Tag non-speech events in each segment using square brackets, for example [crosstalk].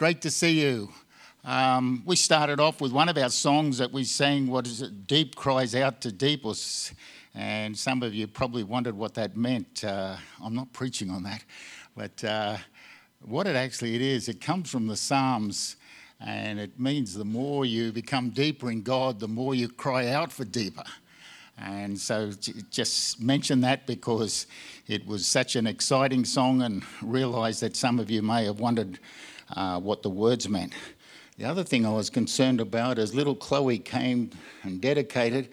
Great to see you. Um, we started off with one of our songs that we sang, What is it? Deep cries out to deep. And some of you probably wondered what that meant. Uh, I'm not preaching on that. But uh, what it actually it is, it comes from the Psalms. And it means the more you become deeper in God, the more you cry out for deeper. And so just mention that because it was such an exciting song and realize that some of you may have wondered uh, what the words meant. The other thing I was concerned about is little Chloe came and dedicated,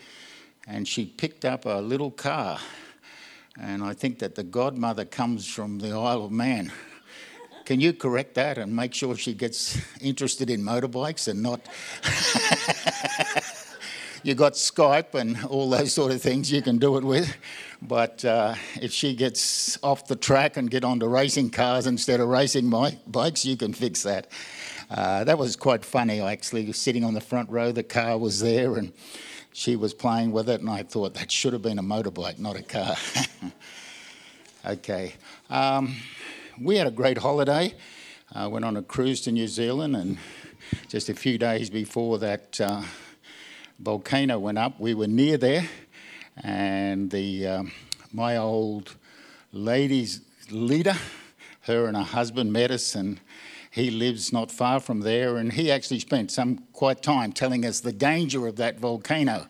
and she picked up a little car. And I think that the godmother comes from the Isle of Man. Can you correct that and make sure she gets interested in motorbikes and not. [laughs] [laughs] you got Skype and all those sort of things you can do it with. But uh, if she gets off the track and get onto racing cars instead of racing my bikes, you can fix that. Uh, that was quite funny, actually. Sitting on the front row, the car was there and she was playing with it, and I thought that should have been a motorbike, not a car. [laughs] okay. Um, we had a great holiday. I uh, went on a cruise to New Zealand, and just a few days before that uh, volcano went up, we were near there and the um, my old lady's leader, her and her husband met us, and he lives not far from there, and he actually spent some quite time telling us the danger of that volcano.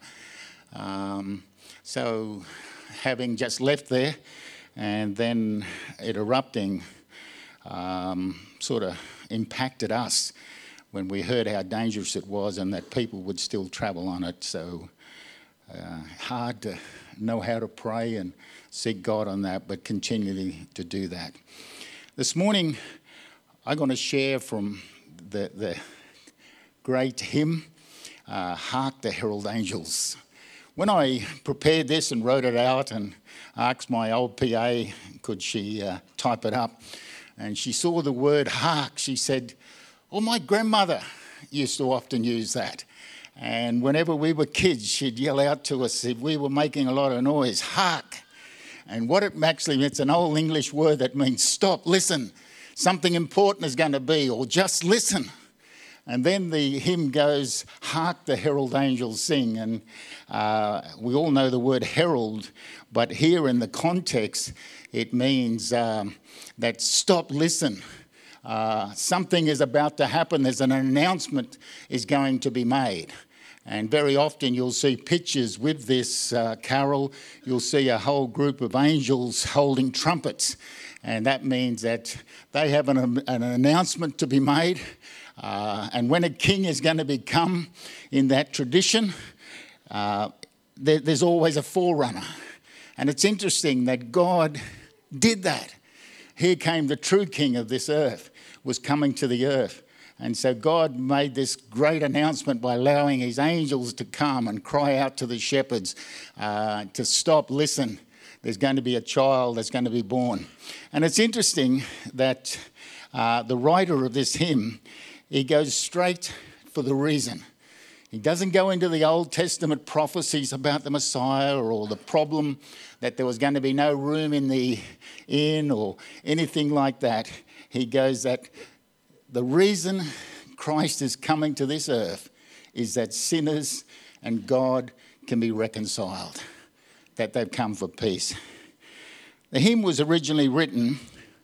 Um, so, having just left there, and then it erupting, um, sort of impacted us when we heard how dangerous it was and that people would still travel on it. So uh, hard to know how to pray and seek God on that, but continually to do that. This morning, I'm going to share from the, the great hymn, uh, Hark the Herald Angels. When I prepared this and wrote it out and asked my old PA, could she uh, type it up, and she saw the word hark, she said, Oh, my grandmother used to often use that. And whenever we were kids, she'd yell out to us if we were making a lot of noise, hark. And what it actually means, it's an old English word that means stop, listen, something important is going to be, or just listen. And then the hymn goes, Hark the herald angels sing. And uh, we all know the word herald, but here in the context, it means um, that stop, listen. Uh, something is about to happen, there's an announcement is going to be made. And very often you'll see pictures with this uh, carol. You'll see a whole group of angels holding trumpets. And that means that they have an, an announcement to be made. Uh, and when a king is going to become in that tradition, uh, there, there's always a forerunner. And it's interesting that God did that. Here came the true king of this earth, was coming to the earth. And so God made this great announcement by allowing his angels to come and cry out to the shepherds uh, to stop, listen, there's going to be a child that's going to be born. And it's interesting that uh, the writer of this hymn, he goes straight for the reason. He doesn't go into the Old Testament prophecies about the Messiah or the problem that there was going to be no room in the inn or anything like that. He goes that the reason Christ is coming to this earth is that sinners and God can be reconciled, that they've come for peace. The hymn was originally written,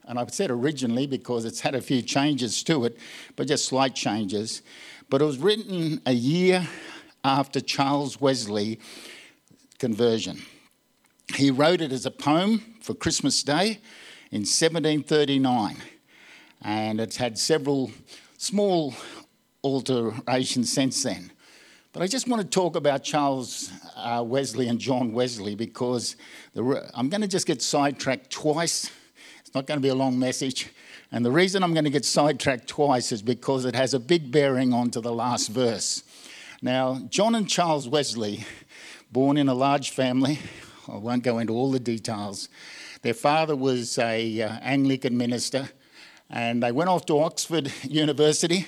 and I've said originally because it's had a few changes to it, but just slight changes. But it was written a year after Charles Wesley conversion. He wrote it as a poem for Christmas Day in 1739 and it's had several small alterations since then. But I just want to talk about Charles uh, Wesley and John Wesley because the, I'm going to just get sidetracked twice. It's not going to be a long message. And the reason I'm going to get sidetracked twice is because it has a big bearing onto the last verse. Now, John and Charles Wesley, born in a large family, I won't go into all the details. Their father was a uh, Anglican minister and they went off to Oxford [laughs] University.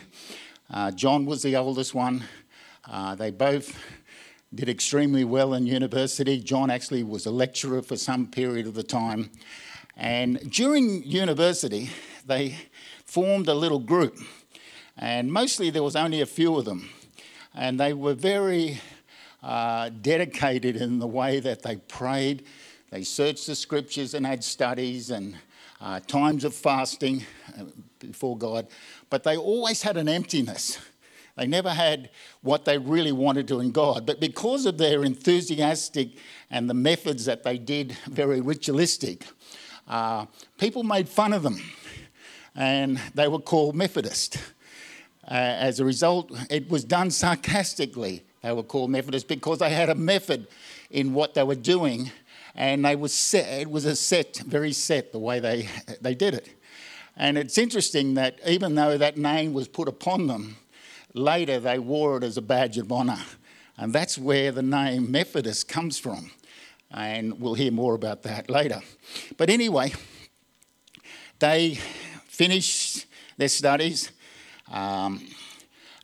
Uh, John was the oldest one. Uh, they both did extremely well in university. John actually was a lecturer for some period of the time. And during university, they formed a little group. and mostly there was only a few of them. And they were very uh, dedicated in the way that they prayed. They searched the scriptures and had studies and uh, times of fasting before God, but they always had an emptiness. They never had what they really wanted to in God. But because of their enthusiastic and the methods that they did, very ritualistic, uh, people made fun of them and they were called Methodist. Uh, as a result, it was done sarcastically. They were called Methodist because they had a method in what they were doing and they was set, it was a set, very set the way they, they did it. And it's interesting that even though that name was put upon them, later they wore it as a badge of honour. And that's where the name Methodist comes from. And we'll hear more about that later. But anyway, they finished their studies um,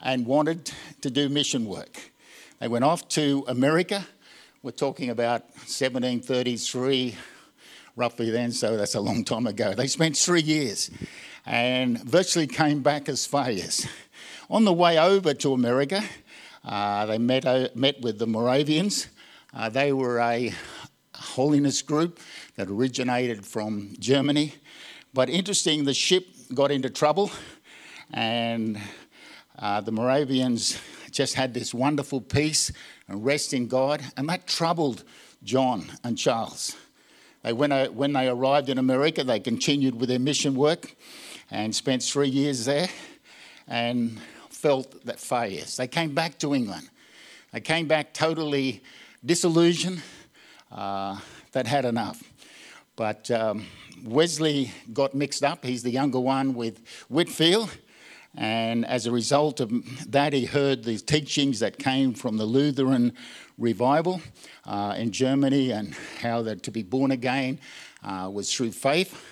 and wanted to do mission work. They went off to America. We're talking about 1733, roughly then, so that's a long time ago. They spent three years and virtually came back as failures. On the way over to America, uh, they met, uh, met with the Moravians. Uh, they were a holiness group that originated from Germany. But interesting, the ship got into trouble, and uh, the Moravians just had this wonderful peace and rest in God, and that troubled John and Charles. They, when, uh, when they arrived in America, they continued with their mission work and spent three years there. And felt that failures. They came back to England. They came back totally disillusioned, uh, that had enough. But um, Wesley got mixed up. He's the younger one with Whitefield. And as a result of that, he heard these teachings that came from the Lutheran revival uh, in Germany and how that to be born again uh, was through faith.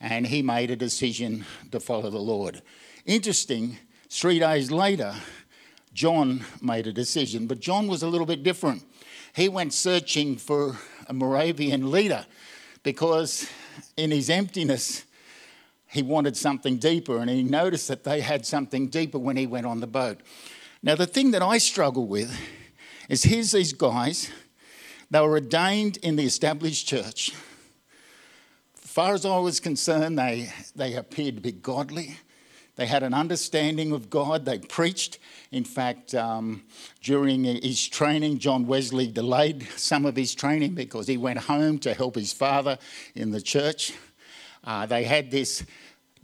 And he made a decision to follow the Lord. Interesting Three days later, John made a decision, but John was a little bit different. He went searching for a Moravian leader because in his emptiness, he wanted something deeper, and he noticed that they had something deeper when he went on the boat. Now, the thing that I struggle with is here's these guys, they were ordained in the established church. As far as I was concerned, they, they appeared to be godly. They had an understanding of God. They preached. In fact, um, during his training, John Wesley delayed some of his training because he went home to help his father in the church. Uh, they had this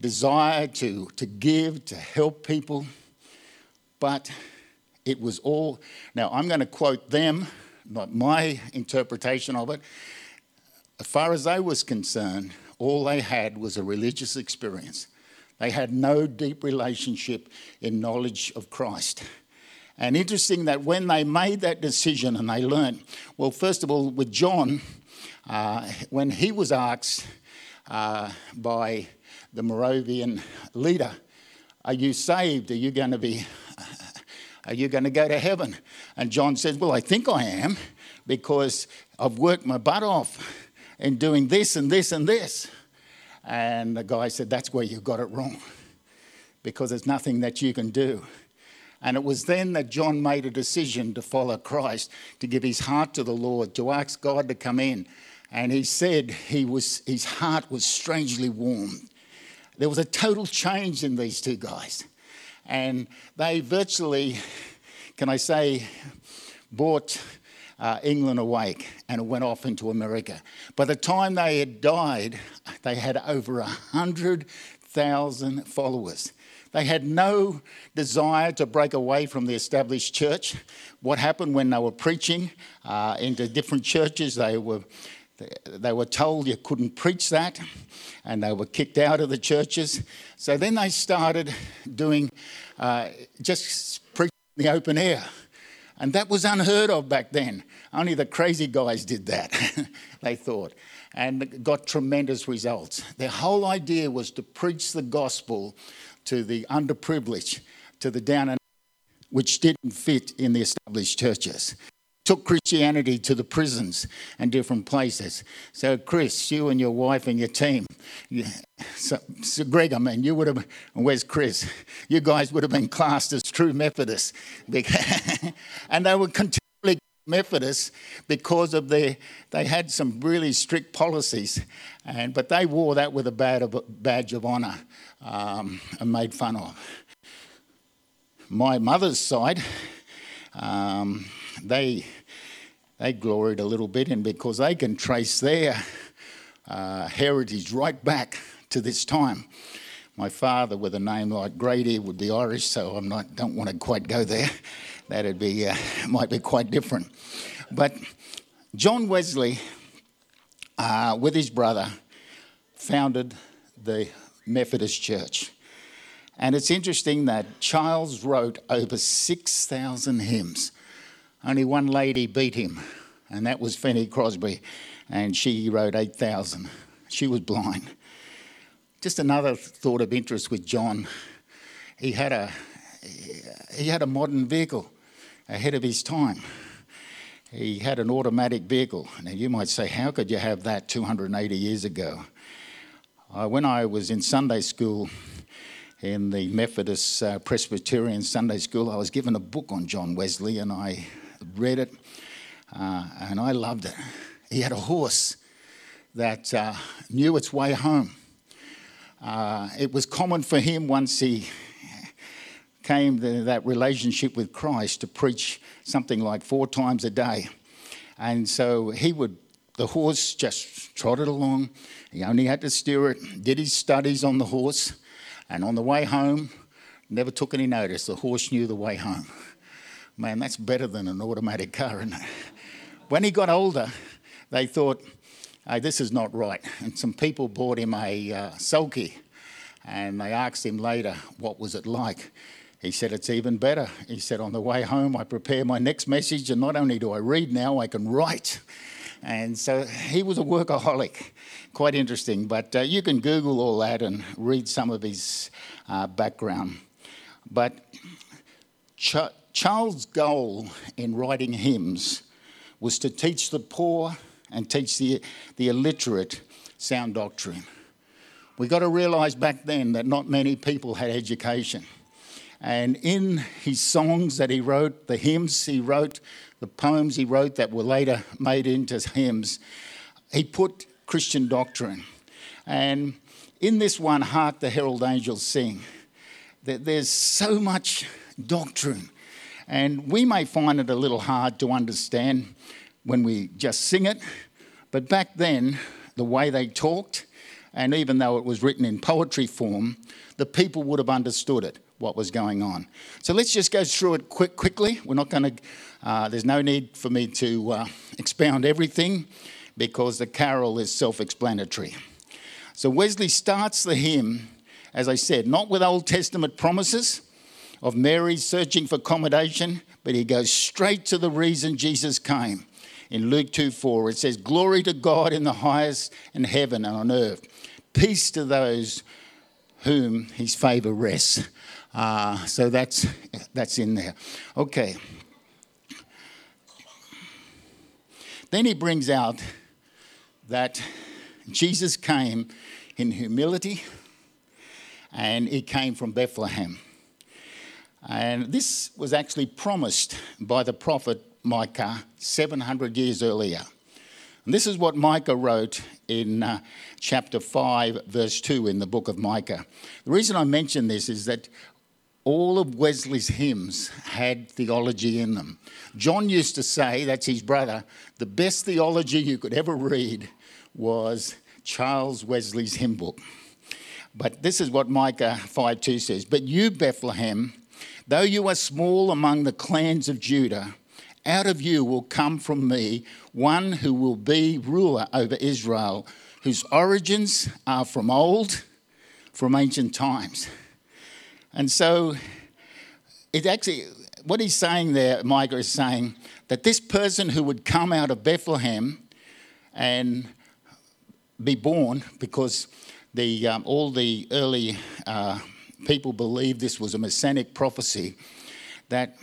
desire to, to give, to help people, but it was all. Now, I'm going to quote them, not my interpretation of it. As far as they was concerned, all they had was a religious experience. They had no deep relationship in knowledge of Christ. And interesting that when they made that decision and they learned, well, first of all, with John, uh, when he was asked uh, by the Moravian leader, Are you saved? Are you going to be. Are you going to go to heaven? And John said, Well, I think I am because I've worked my butt off in doing this and this and this. And the guy said, That's where you got it wrong because there's nothing that you can do. And it was then that John made a decision to follow Christ, to give his heart to the Lord, to ask God to come in. And he said he was, his heart was strangely warmed. There was a total change in these two guys. And they virtually, can I say, bought uh, England awake and it went off into America. By the time they had died, they had over 100,000 followers. They had no desire to break away from the established church. What happened when they were preaching uh, into different churches, they were, they were told you couldn't preach that, and they were kicked out of the churches. So then they started doing uh, just preaching in the open air. And that was unheard of back then. Only the crazy guys did that, [laughs] they thought, and got tremendous results. Their whole idea was to preach the gospel to the underprivileged, to the down and which didn't fit in the established churches. Took Christianity to the prisons and different places. So, Chris, you and your wife and your team, you, so, so Greg, I mean, you would have, where's Chris? You guys would have been classed as true Methodists. [laughs] and they were continually Methodists because of their, they had some really strict policies, and, but they wore that with a badge of honour um, and made fun of. My mother's side, um, they, they gloried a little bit in because they can trace their uh, heritage right back to this time. My father, with a name like Grady, would be Irish, so I'm not don't want to quite go there. That'd be uh, [laughs] might be quite different. But John Wesley, uh, with his brother, founded the Methodist Church. And it's interesting that Charles wrote over 6,000 hymns. Only one lady beat him, and that was Fanny Crosby, and she wrote 8,000. She was blind. Just another thought of interest with John. He had a, he had a modern vehicle ahead of his time. He had an automatic vehicle. Now, you might say, how could you have that 280 years ago? Uh, when I was in Sunday school, in the Methodist uh, Presbyterian Sunday School, I was given a book on John Wesley and I read it uh, and I loved it. He had a horse that uh, knew its way home. Uh, it was common for him once he came to that relationship with Christ to preach something like four times a day. And so he would, the horse just trotted along he only had to steer it, did his studies on the horse, and on the way home, never took any notice. The horse knew the way home. Man, that's better than an automatic car, isn't? When he got older, they thought, hey, this is not right. And some people bought him a uh, sulky, and they asked him later, what was it like? He said, It's even better. He said, On the way home, I prepare my next message, and not only do I read now, I can write. And so he was a workaholic. Quite interesting. But uh, you can Google all that and read some of his uh, background. But Ch- Charles' goal in writing hymns was to teach the poor and teach the, the illiterate sound doctrine. We've got to realise back then that not many people had education. And in his songs that he wrote, the hymns he wrote, the poems he wrote that were later made into hymns, he put Christian doctrine. And in this one, Hark the Herald Angels Sing, there's so much doctrine. And we may find it a little hard to understand when we just sing it, but back then, the way they talked, and even though it was written in poetry form, the people would have understood it what was going on. So let's just go through it quick, quickly. We're not going to, uh, there's no need for me to uh, expound everything because the carol is self explanatory. So Wesley starts the hymn, as I said, not with Old Testament promises of Mary searching for accommodation, but he goes straight to the reason Jesus came. In Luke 2 4, it says, Glory to God in the highest in heaven and on earth, peace to those whom his favour rests. Uh, so that's, that's in there. Okay. Then he brings out that Jesus came in humility and he came from Bethlehem. And this was actually promised by the prophet Micah 700 years earlier. And this is what Micah wrote in uh, chapter 5, verse 2 in the book of Micah. The reason I mention this is that all of Wesley's hymns had theology in them. John used to say, that's his brother, the best theology you could ever read was Charles Wesley's hymn book. But this is what Micah 5:2 says, "But you Bethlehem, though you are small among the clans of Judah, out of you will come from me one who will be ruler over Israel, whose origins are from old, from ancient times." And so it actually, what he's saying there, Micah is saying that this person who would come out of Bethlehem and be born, because the, um, all the early uh, people believed this was a messianic prophecy, that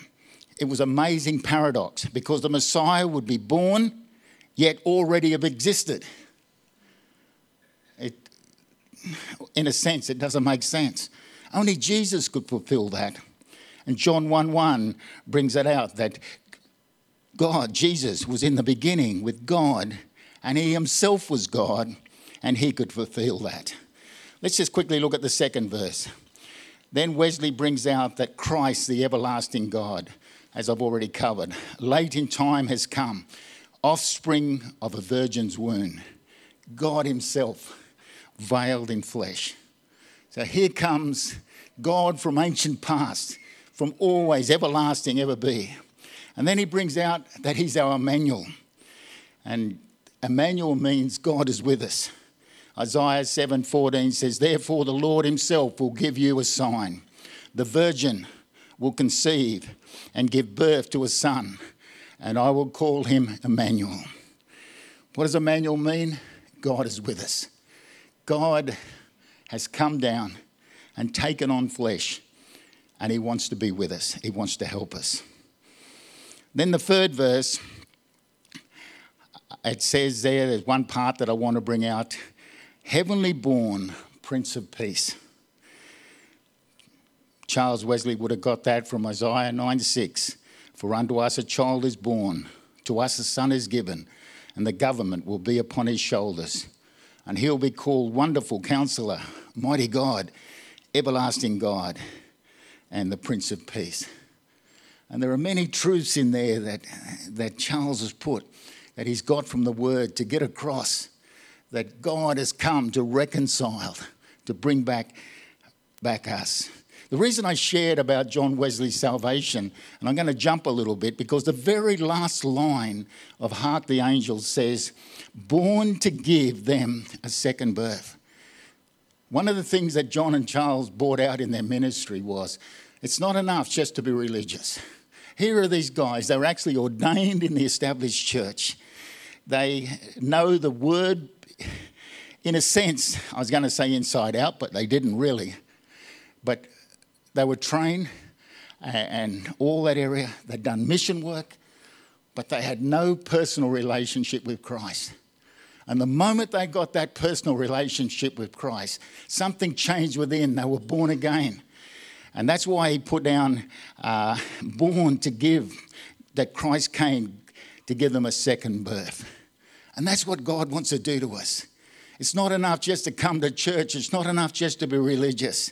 it was amazing paradox because the Messiah would be born, yet already have existed. It, in a sense, it doesn't make sense. Only Jesus could fulfill that. And John 1 1 brings it out that God, Jesus, was in the beginning with God, and he himself was God, and he could fulfill that. Let's just quickly look at the second verse. Then Wesley brings out that Christ, the everlasting God, as I've already covered, late in time has come, offspring of a virgin's womb, God Himself, veiled in flesh. So here comes God from ancient past, from always, everlasting, ever be. And then He brings out that He's our Emmanuel. And Emmanuel means God is with us. Isaiah 7:14 says, "Therefore the Lord himself will give you a sign. The virgin will conceive and give birth to a son, and I will call him Emmanuel. What does Emmanuel mean? God is with us. God has come down and taken on flesh, and he wants to be with us, he wants to help us. Then the third verse, it says there, there's one part that I want to bring out Heavenly born Prince of Peace. Charles Wesley would have got that from Isaiah 9 6. For unto us a child is born, to us a son is given, and the government will be upon his shoulders. And he'll be called Wonderful Counselor, Mighty God, Everlasting God, and the Prince of Peace. And there are many truths in there that, that Charles has put, that he's got from the Word to get across that God has come to reconcile, to bring back, back us. The reason I shared about John Wesley's salvation, and I'm going to jump a little bit because the very last line of Hark the Angels says, Born to give them a second birth. One of the things that John and Charles brought out in their ministry was it's not enough just to be religious. Here are these guys, they're actually ordained in the established church. They know the word, in a sense, I was going to say inside out, but they didn't really. But they were trained and all that area. They'd done mission work, but they had no personal relationship with Christ. And the moment they got that personal relationship with Christ, something changed within. They were born again. And that's why he put down, uh, born to give, that Christ came to give them a second birth. And that's what God wants to do to us. It's not enough just to come to church, it's not enough just to be religious.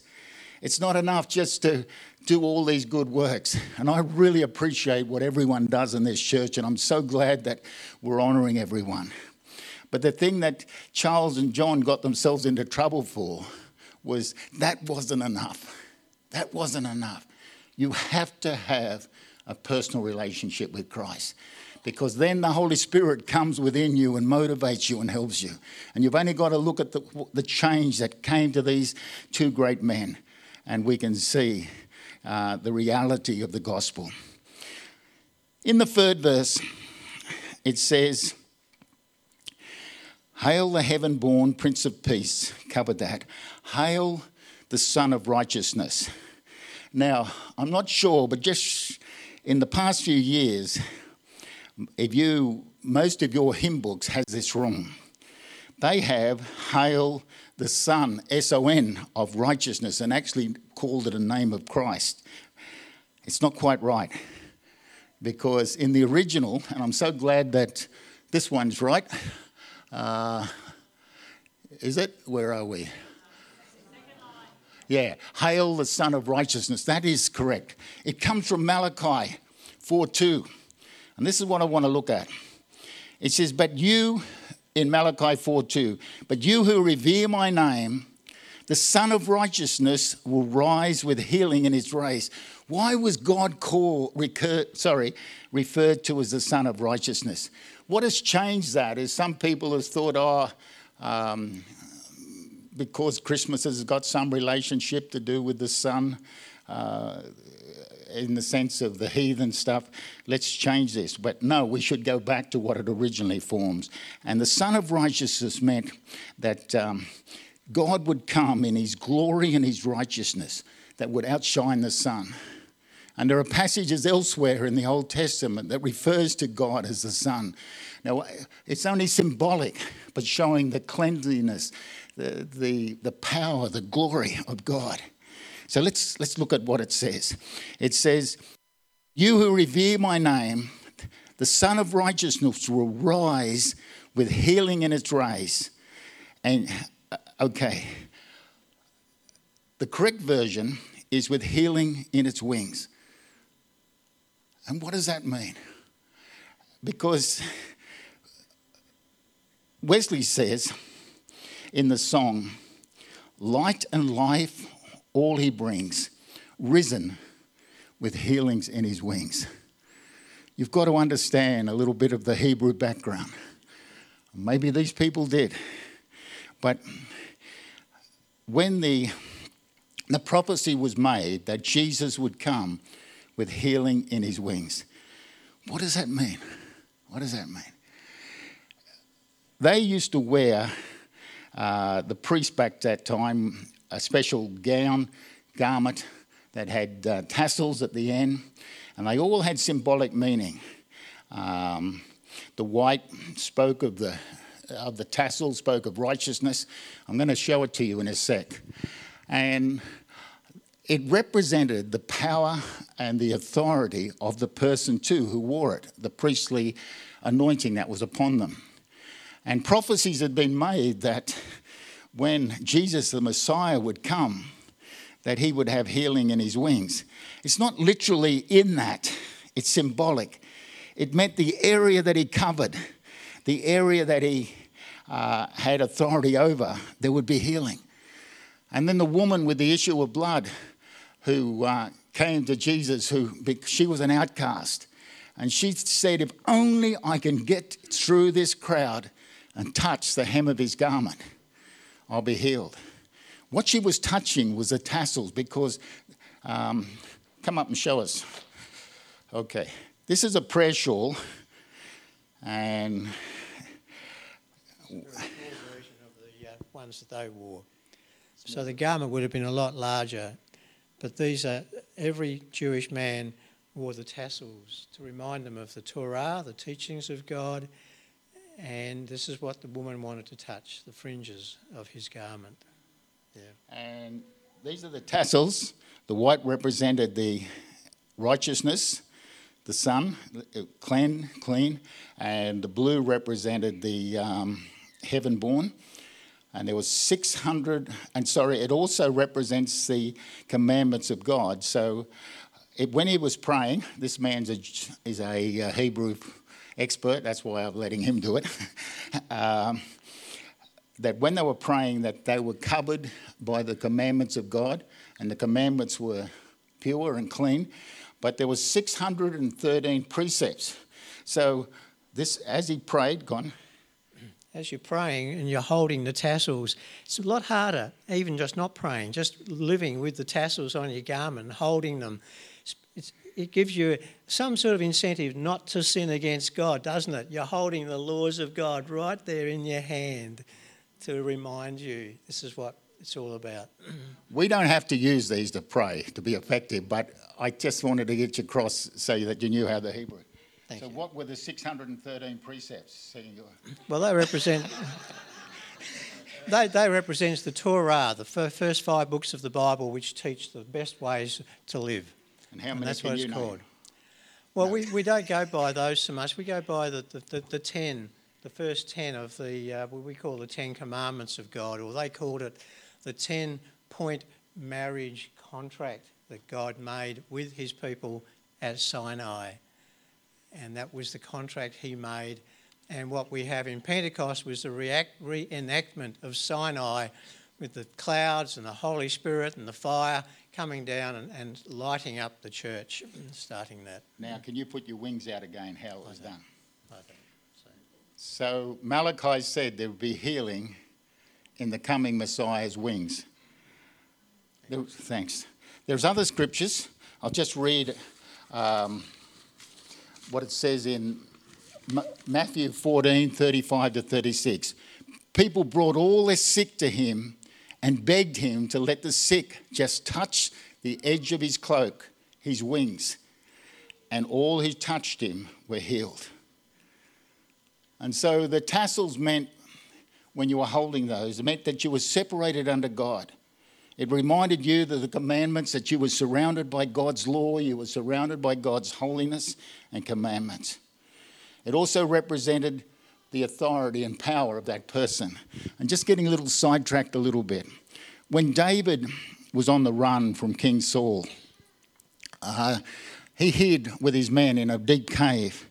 It's not enough just to do all these good works. And I really appreciate what everyone does in this church, and I'm so glad that we're honouring everyone. But the thing that Charles and John got themselves into trouble for was that wasn't enough. That wasn't enough. You have to have a personal relationship with Christ because then the Holy Spirit comes within you and motivates you and helps you. And you've only got to look at the, the change that came to these two great men and we can see uh, the reality of the gospel. In the third verse, it says, Hail the heaven born Prince of Peace, covered that. Hail the Sun of Righteousness. Now, I'm not sure, but just in the past few years, if you, most of your hymn books has this wrong. They have Hail the Son, S O N, of righteousness, and actually called it a name of Christ. It's not quite right. Because in the original, and I'm so glad that this one's right. Uh, is it? Where are we? Yeah, hail the Sun of Righteousness. That is correct. It comes from Malachi 4 2. And this is what I want to look at. It says, But you, in Malachi 4 2. But you who revere my name, the Sun of Righteousness will rise with healing in his race. Why was God called, recur, sorry, referred to as the Sun of Righteousness? What has changed that is some people have thought, oh, um, because Christmas has got some relationship to do with the sun. Uh, in the sense of the heathen stuff, let's change this. But no, we should go back to what it originally forms. And the Sun of Righteousness meant that um, God would come in his glory and his righteousness that would outshine the sun. And there are passages elsewhere in the Old Testament that refers to God as the Sun. Now, it's only symbolic, but showing the cleanliness, the, the, the power, the glory of God. So let's, let's look at what it says. It says, You who revere my name, the Sun of Righteousness will rise with healing in its rays. And, uh, okay, the correct version is with healing in its wings. And what does that mean? Because Wesley says in the song, Light and life, all he brings, risen with healings in his wings. You've got to understand a little bit of the Hebrew background. Maybe these people did. But when the, the prophecy was made that Jesus would come with healing in his wings, what does that mean? What does that mean? They used to wear, uh, the priest back that time, a special gown, garment that had uh, tassels at the end, and they all had symbolic meaning. Um, the white spoke of the of the tassel, spoke of righteousness. I'm going to show it to you in a sec. And it represented the power and the authority of the person too who wore it, the priestly anointing that was upon them. And prophecies had been made that when Jesus the Messiah would come, that he would have healing in his wings. It's not literally in that, it's symbolic. It meant the area that he covered, the area that he uh, had authority over, there would be healing. And then the woman with the issue of blood who uh, came to Jesus, who she was an outcast. And she said, If only I can get through this crowd and touch the hem of his garment, I'll be healed. What she was touching was the tassels because, um, come up and show us. Okay, this is a prayer shawl, and ones that they wore. So the garment would have been a lot larger, but these are every Jewish man wore the tassels to remind them of the Torah, the teachings of God, and this is what the woman wanted to touch the fringes of his garment. Yeah. And these are the tassels. The white represented the righteousness, the sun, clean, clean, and the blue represented the um, heaven born. And there was 600, and sorry, it also represents the commandments of God. So it, when he was praying, this man is a uh, Hebrew expert, that's why I'm letting him do it. [laughs] um, that when they were praying, that they were covered by the commandments of God, and the commandments were pure and clean. But there was 613 precepts. So this, as he prayed, gone as you're praying and you're holding the tassels, it's a lot harder, even just not praying, just living with the tassels on your garment, holding them. It's, it gives you some sort of incentive not to sin against God, doesn't it? You're holding the laws of God right there in your hand to remind you this is what it's all about. [clears throat] We don't have to use these to pray to be effective, but I just wanted to get you across so that you knew how the Hebrew. Thank so, you. what were the 613 precepts? Well, they represent. [laughs] they, they represents the Torah, the first five books of the Bible, which teach the best ways to live. And how many? And that's what it's called. Well, no. we, we don't go by those so much. We go by the, the, the, the ten, the first ten of the uh, what we call the Ten Commandments of God, or they called it the ten point marriage contract that God made with His people at Sinai and that was the contract he made. And what we have in Pentecost was the react, reenactment of Sinai with the clouds and the Holy Spirit and the fire coming down and, and lighting up the church, starting that. Now, can you put your wings out again, how it was done? So Malachi said there would be healing in the coming Messiah's wings. There, thanks. There's other scriptures. I'll just read um, what it says in Matthew 14 35 to 36. People brought all their sick to him and begged him to let the sick just touch the edge of his cloak. his wings, and all who touched him were healed. And so the tassels meant, when you were holding those, it meant that you were separated under God. It reminded you that the commandments, that you were surrounded by God's law, you were surrounded by God's holiness and commandments. It also represented the authority and power of that person. And just getting a little sidetracked a little bit. When David was on the run from King Saul, uh, he hid with his men in a deep cave.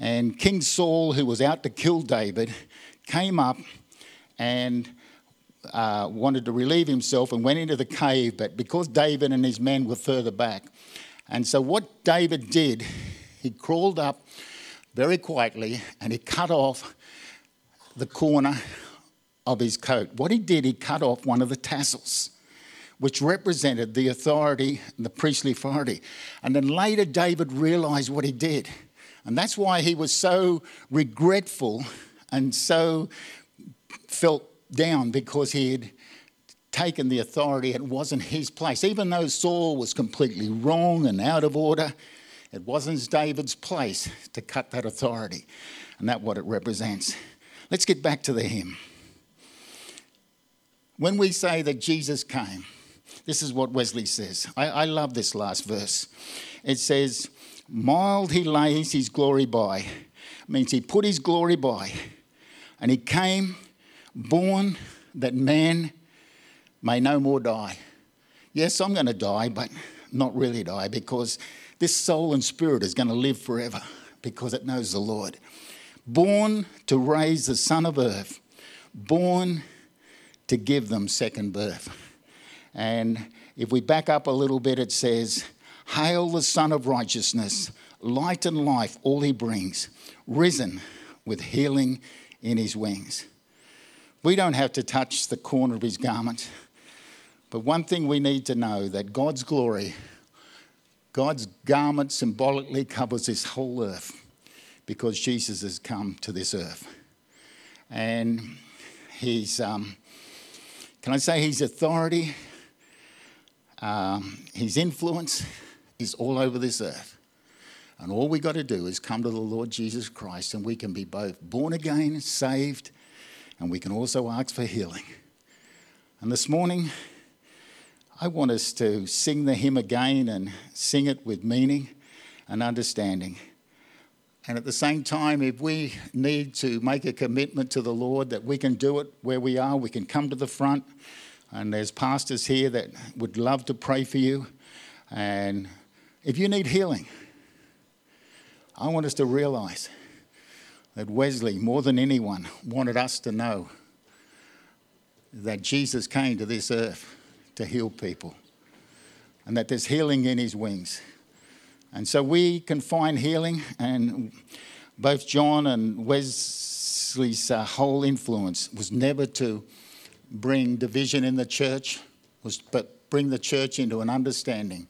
And King Saul, who was out to kill David, came up and uh, wanted to relieve himself and went into the cave, but because David and his men were further back. And so, what David did, he crawled up very quietly and he cut off the corner of his coat. What he did, he cut off one of the tassels, which represented the authority, and the priestly authority. And then later, David realized what he did. And that's why he was so regretful and so felt down because he had taken the authority. It wasn't his place. Even though Saul was completely wrong and out of order, it wasn't David's place to cut that authority. And that's what it represents. Let's get back to the hymn. When we say that Jesus came, this is what Wesley says. I, I love this last verse. It says, Mild he lays his glory by. Means he put his glory by. And he came born that man may no more die. Yes, I'm going to die, but not really die because this soul and spirit is going to live forever because it knows the Lord. Born to raise the son of earth, born to give them second birth. And if we back up a little bit, it says, Hail the Sun of Righteousness, light and life, all he brings, risen with healing in his wings. We don't have to touch the corner of his garment. But one thing we need to know that God's glory, God's garment symbolically covers this whole earth because Jesus has come to this earth. And he's, um, can I say, his authority, um, his influence is all over this earth. And all we got to do is come to the Lord Jesus Christ, and we can be both born again, saved, and we can also ask for healing. And this morning, I want us to sing the hymn again and sing it with meaning and understanding. And at the same time, if we need to make a commitment to the Lord that we can do it where we are, we can come to the front. And there's pastors here that would love to pray for you. And if you need healing, I want us to realize that Wesley, more than anyone, wanted us to know that Jesus came to this earth to heal people and that there's healing in his wings. And so we can find healing, and both John and Wesley's uh, whole influence was never to bring division in the church, was, but bring the church into an understanding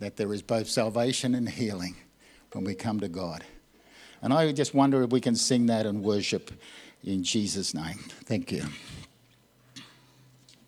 that there is both salvation and healing when we come to God. And I just wonder if we can sing that and worship in Jesus' name. Thank you.